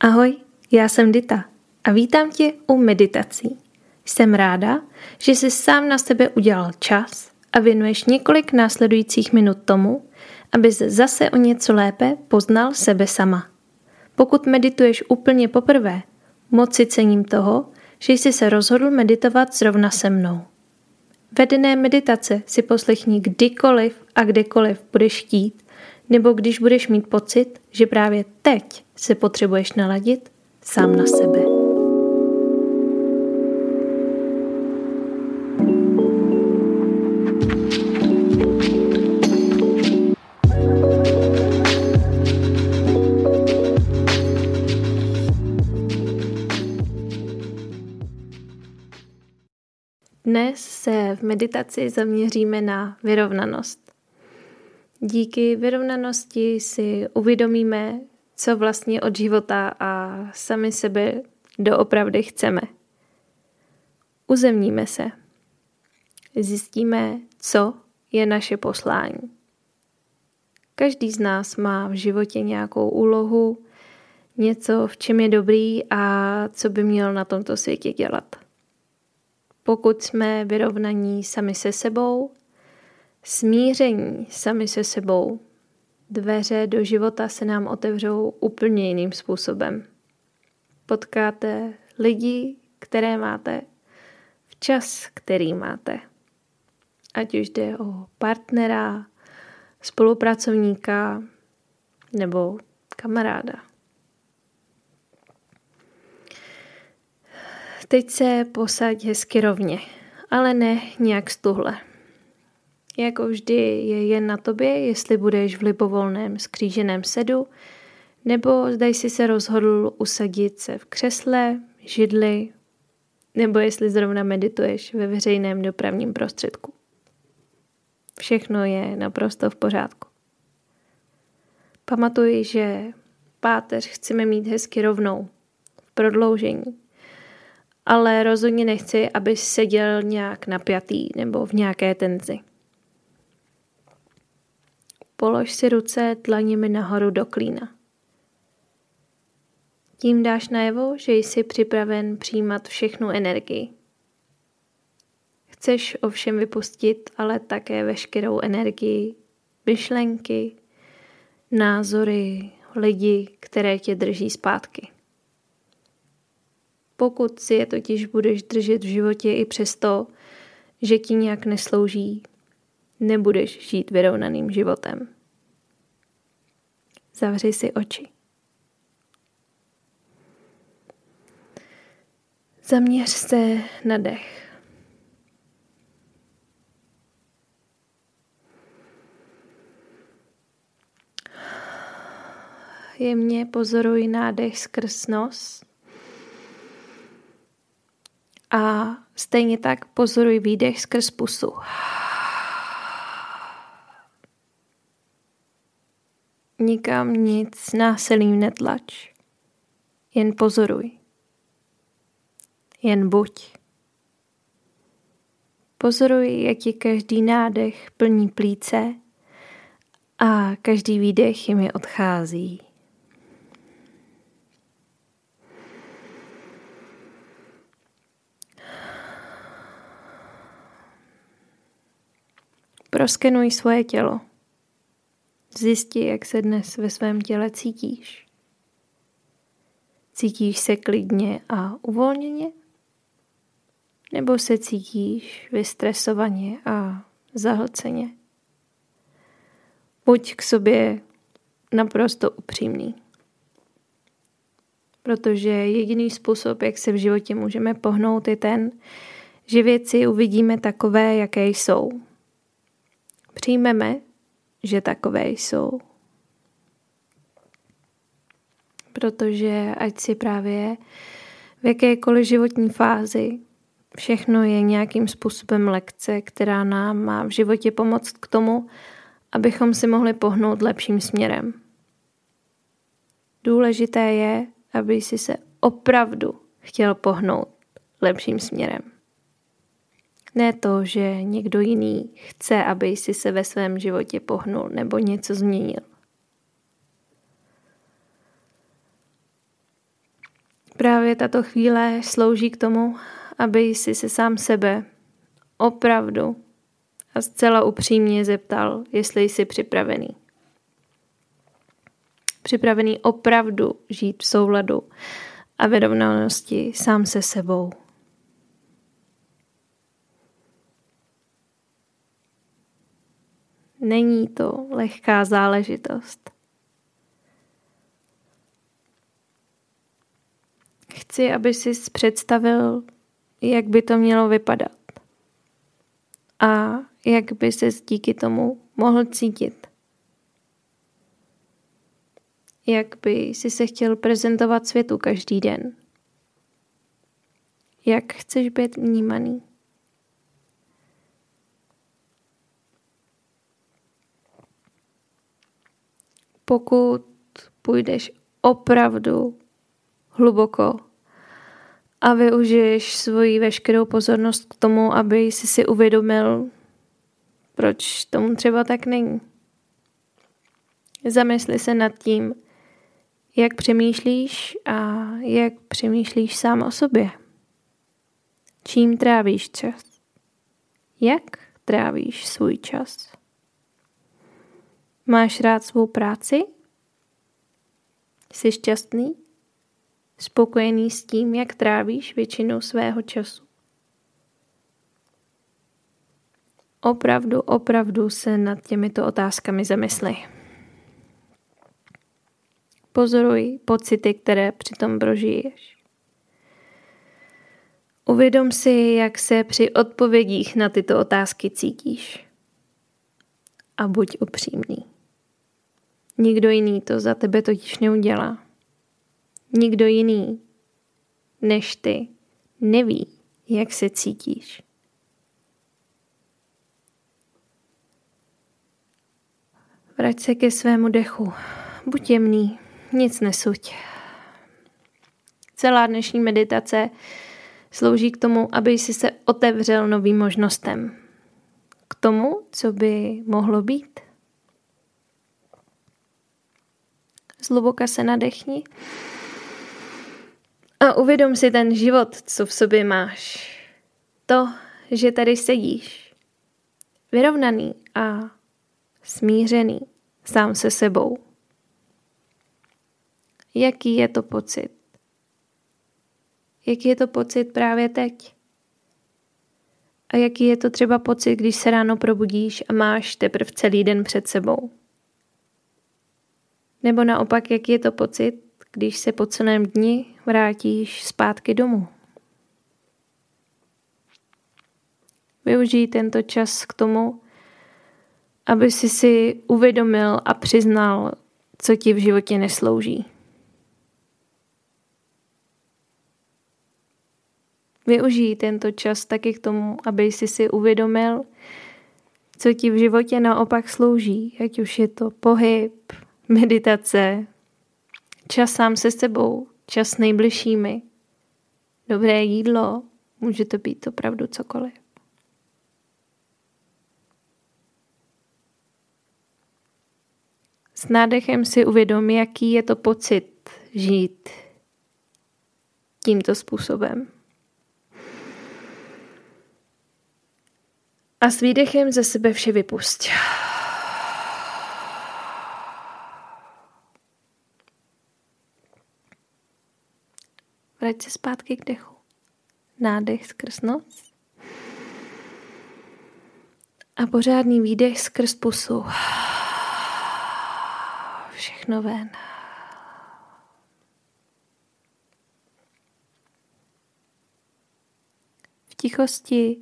Ahoj, já jsem Dita a vítám tě u meditací. Jsem ráda, že jsi sám na sebe udělal čas a věnuješ několik následujících minut tomu, abys zase o něco lépe poznal sebe sama. Pokud medituješ úplně poprvé, moc si cením toho, že jsi se rozhodl meditovat zrovna se mnou. Vedené meditace si poslechni kdykoliv a kdekoliv budeš chtít, nebo když budeš mít pocit, že právě teď se potřebuješ naladit sám na sebe. Dnes se v meditaci zaměříme na vyrovnanost. Díky vyrovnanosti si uvědomíme, co vlastně od života a sami sebe doopravdy chceme. Uzemníme se. Zjistíme, co je naše poslání. Každý z nás má v životě nějakou úlohu, něco, v čem je dobrý a co by měl na tomto světě dělat. Pokud jsme vyrovnaní sami se sebou, smíření sami se sebou, dveře do života se nám otevřou úplně jiným způsobem. Potkáte lidi, které máte, včas, který máte. Ať už jde o partnera, spolupracovníka nebo kamaráda. Teď se posaď hezky rovně, ale ne nějak stuhle. Jako vždy je jen na tobě, jestli budeš v libovolném skříženém sedu, nebo zdaj si se rozhodl usadit se v křesle, židli, nebo jestli zrovna medituješ ve veřejném dopravním prostředku. Všechno je naprosto v pořádku. Pamatuj, že páteř chceme mít hezky rovnou, v prodloužení. Ale rozhodně nechci, aby seděl nějak napjatý nebo v nějaké tenzi. Polož si ruce dlaněmi nahoru do klína. Tím dáš najevo, že jsi připraven přijímat všechnu energii. Chceš ovšem vypustit ale také veškerou energii, myšlenky, názory, lidi, které tě drží zpátky. Pokud si je totiž budeš držet v životě i přesto, že ti nějak neslouží, nebudeš žít vyrovnaným životem. Zavři si oči. Zaměř se na dech. Jemně pozoruj nádech skrz nos a stejně tak pozoruj výdech skrz pusu. Nikam nic násilím netlač. Jen pozoruj. Jen buď. Pozoruj, jak ti každý nádech plní plíce a každý výdech jimi odchází. Proskenuj svoje tělo. Zjisti, jak se dnes ve svém těle cítíš. Cítíš se klidně a uvolněně? Nebo se cítíš vystresovaně a zahlceně? Buď k sobě naprosto upřímný. Protože jediný způsob, jak se v životě můžeme pohnout, je ten, že věci uvidíme takové, jaké jsou. Přijmeme, že takové jsou. Protože ať si právě v jakékoliv životní fázi, všechno je nějakým způsobem lekce, která nám má v životě pomoct k tomu, abychom si mohli pohnout lepším směrem. Důležité je, aby si se opravdu chtěl pohnout lepším směrem. Ne to, že někdo jiný chce, aby si se ve svém životě pohnul nebo něco změnil. Právě tato chvíle slouží k tomu, aby si se sám sebe opravdu a zcela upřímně zeptal, jestli jsi připravený. Připravený opravdu žít v souladu a vyrovnanosti sám se sebou. Není to lehká záležitost. Chci, aby si představil, jak by to mělo vypadat a jak by se díky tomu mohl cítit. Jak by si se chtěl prezentovat světu každý den. Jak chceš být vnímaný. Pokud půjdeš opravdu hluboko a využiješ svoji veškerou pozornost k tomu, aby si si uvědomil, proč tomu třeba tak není. Zamysli se nad tím, jak přemýšlíš a jak přemýšlíš sám o sobě. Čím trávíš čas? Jak trávíš svůj čas? Máš rád svou práci? Jsi šťastný? Spokojený s tím, jak trávíš většinu svého času? Opravdu, opravdu se nad těmito otázkami zamysli. Pozoruj pocity, které přitom prožiješ. Uvědom si, jak se při odpovědích na tyto otázky cítíš. A buď upřímný. Nikdo jiný to za tebe totiž neudělá. Nikdo jiný než ty neví, jak se cítíš. Vrať se ke svému dechu. Buď jemný, nic nesuď. Celá dnešní meditace slouží k tomu, aby si se otevřel novým možnostem. K tomu, co by mohlo být. Zluboka se nadechni a uvědom si ten život, co v sobě máš. To, že tady sedíš. Vyrovnaný a smířený sám se sebou. Jaký je to pocit? Jaký je to pocit právě teď? A jaký je to třeba pocit, když se ráno probudíš a máš teprve celý den před sebou? Nebo naopak, jaký je to pocit, když se po celém dni vrátíš zpátky domů? Využij tento čas k tomu, aby si si uvědomil a přiznal, co ti v životě neslouží. Využij tento čas taky k tomu, aby si si uvědomil, co ti v životě naopak slouží, ať už je to pohyb, meditace, čas sám se sebou, čas s nejbližšími, dobré jídlo, může to být opravdu cokoliv. S nádechem si uvědom, jaký je to pocit žít tímto způsobem. A s výdechem ze sebe vše vypust. Vrať se zpátky k dechu. Nádech skrz noc. A pořádný výdech skrz pusu. Všechno ven. V tichosti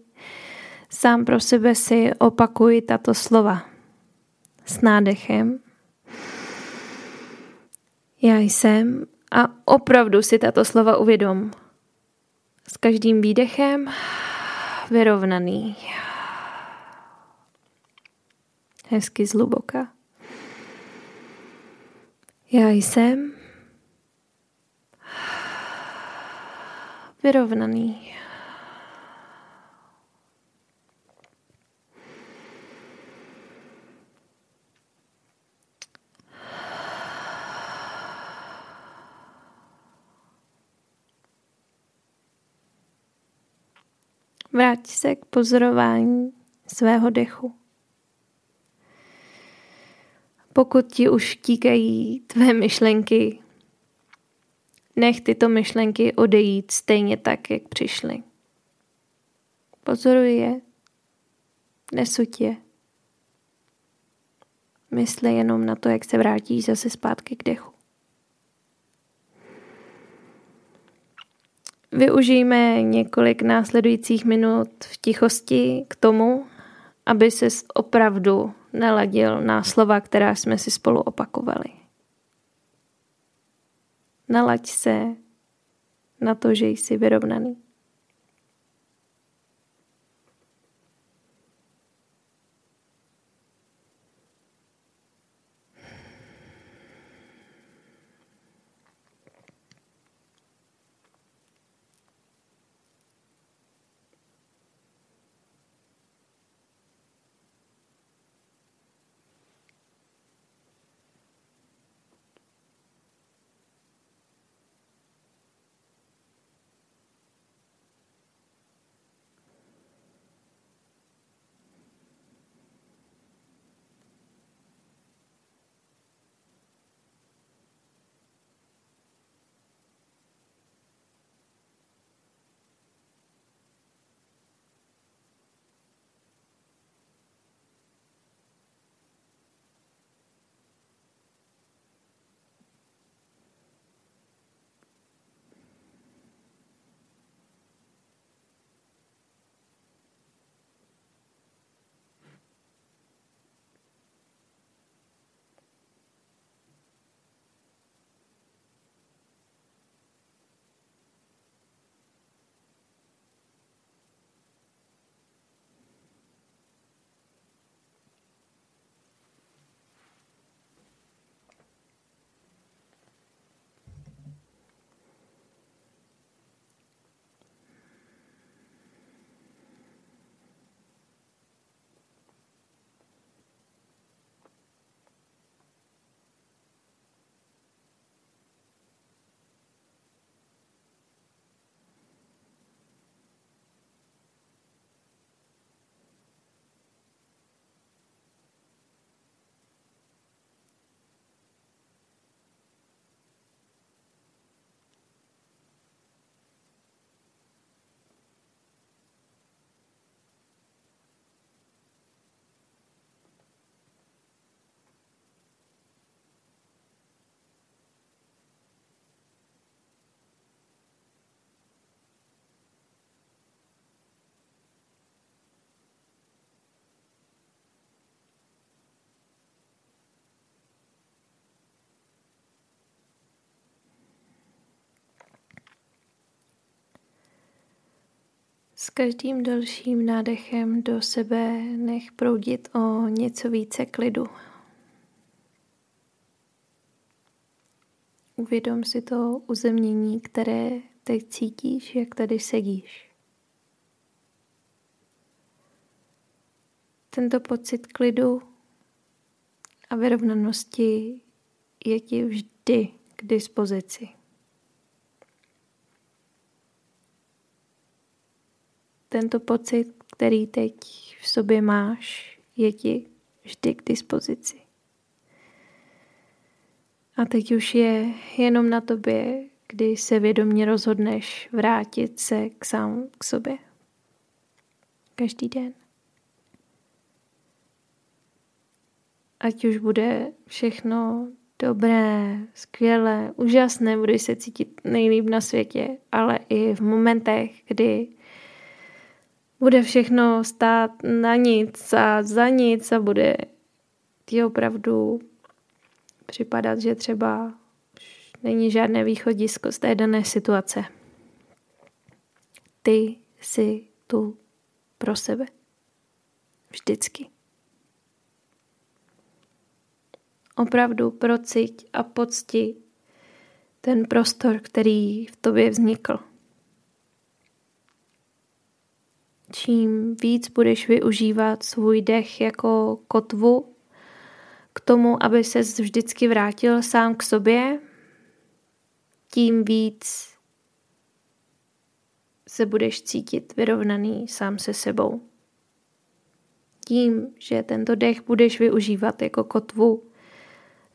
sám pro sebe si opakuj tato slova s nádechem. Já jsem a opravdu si tato slova uvědom. S každým výdechem vyrovnaný. Hezky zluboka. Já jsem vyrovnaný. Vrať se k pozorování svého dechu. Pokud ti už tíkají tvé myšlenky, nech tyto myšlenky odejít stejně tak, jak přišly. Pozoruj je, nesuď je. Mysli jenom na to, jak se vrátíš zase zpátky k dechu. Využijeme několik následujících minut v tichosti k tomu, aby se opravdu naladil na slova, která jsme si spolu opakovali. Nalaď se na to, že jsi vyrovnaný. S každým dalším nádechem do sebe nech proudit o něco více klidu. Uvědom si to uzemnění, které teď cítíš, jak tady sedíš. Tento pocit klidu a vyrovnanosti je ti vždy k dispozici. Tento pocit, který teď v sobě máš, je ti vždy k dispozici. A teď už je jenom na tobě, kdy se vědomě rozhodneš vrátit se k sám k sobě. Každý den. Ať už bude všechno dobré, skvělé, úžasné, budeš se cítit nejlíp na světě, ale i v momentech, kdy bude všechno stát na nic a za nic a bude ti opravdu připadat, že třeba není žádné východisko z té dané situace. Ty jsi tu pro sebe. Vždycky. Opravdu prociť a pocti ten prostor, který v tobě vznikl. Čím víc budeš využívat svůj dech jako kotvu k tomu, aby se vždycky vrátil sám k sobě, tím víc se budeš cítit vyrovnaný sám se sebou. Tím, že tento dech budeš využívat jako kotvu,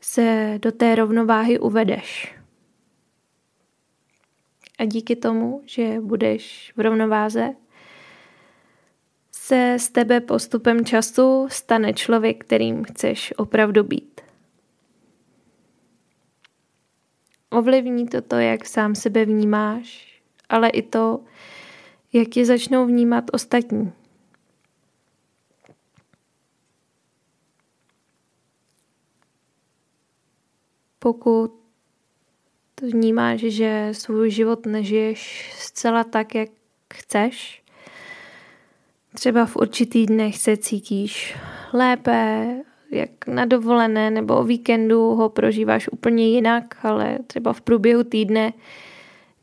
se do té rovnováhy uvedeš. A díky tomu, že budeš v rovnováze, se z tebe postupem času stane člověk, kterým chceš opravdu být. Ovlivní to to, jak sám sebe vnímáš, ale i to, jak tě začnou vnímat ostatní. Pokud vnímáš, že svůj život nežiješ zcela tak, jak chceš, třeba v určitý dnech se cítíš lépe, jak na dovolené nebo o víkendu ho prožíváš úplně jinak, ale třeba v průběhu týdne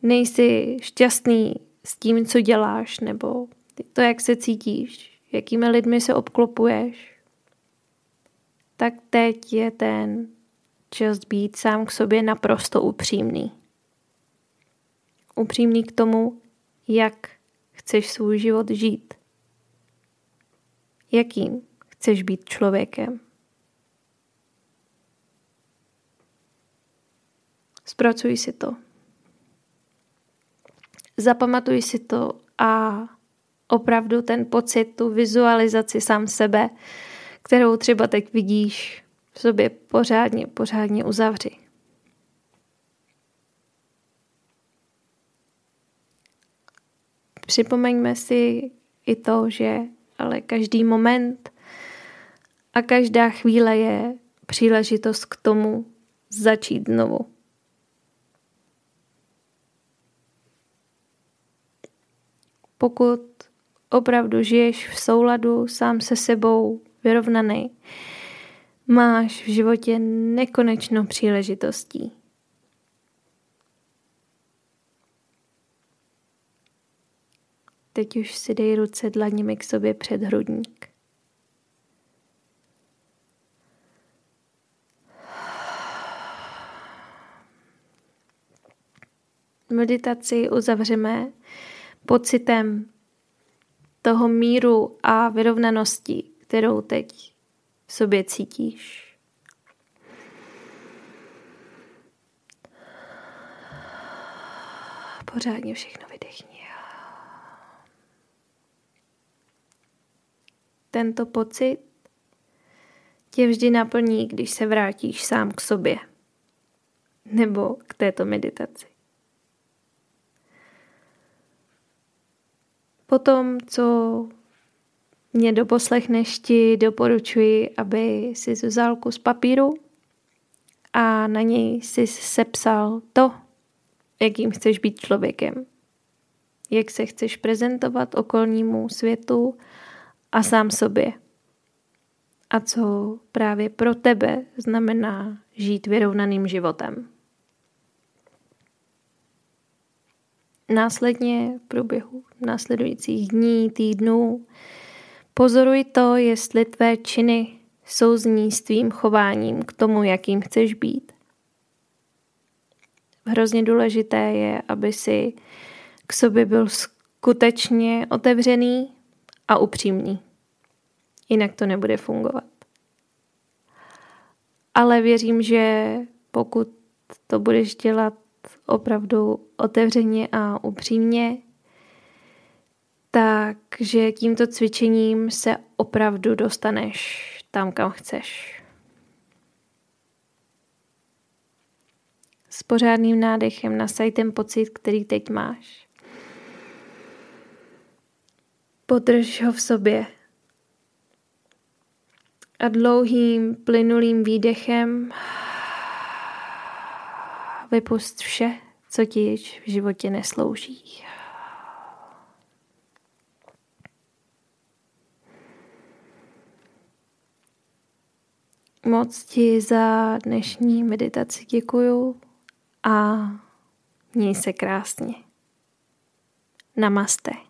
nejsi šťastný s tím, co děláš, nebo to, jak se cítíš, jakými lidmi se obklopuješ, tak teď je ten čas být sám k sobě naprosto upřímný. Upřímný k tomu, jak chceš svůj život žít. Jakým chceš být člověkem. Zpracuj si to. Zapamatuj si to a opravdu ten pocit, tu vizualizaci sám sebe, kterou třeba teď vidíš, v sobě pořádně, pořádně uzavři. Připomeňme si i to, že ale každý moment a každá chvíle je příležitost k tomu začít znovu. Pokud opravdu žiješ v souladu sám se sebou, vyrovnaný, máš v životě nekonečnou příležitostí. Teď už si dej ruce dlaněmi k sobě před hrudník. Meditaci uzavřeme pocitem toho míru a vyrovnanosti, kterou teď v sobě cítíš. Pořádně všechno vydechni. Tento pocit tě vždy naplní, když se vrátíš sám k sobě nebo k této meditaci. Potom, co mě doposlechneš, ti doporučuji, aby si vzal kus papíru a na něj si sepsal to, jakým chceš být člověkem. Jak se chceš prezentovat okolnímu světu a sám sobě. A co právě pro tebe znamená žít vyrovnaným životem. Následně v průběhu následujících dní, týdnů pozoruj to, jestli tvé činy souzní s tvým chováním k tomu, jakým chceš být. Hrozně důležité je, aby si k sobě byl skutečně otevřený a upřímný. Jinak to nebude fungovat. Ale věřím, že pokud to budeš dělat opravdu otevřeně a upřímně, takže tímto cvičením se opravdu dostaneš tam, kam chceš. S pořádným nádechem nasaj ten pocit, který teď máš. Podrž ho v sobě. A dlouhým plynulým výdechem vypust vše, co ti již v životě neslouží. Moc ti za dnešní meditaci děkuju a měj se krásně. Namaste.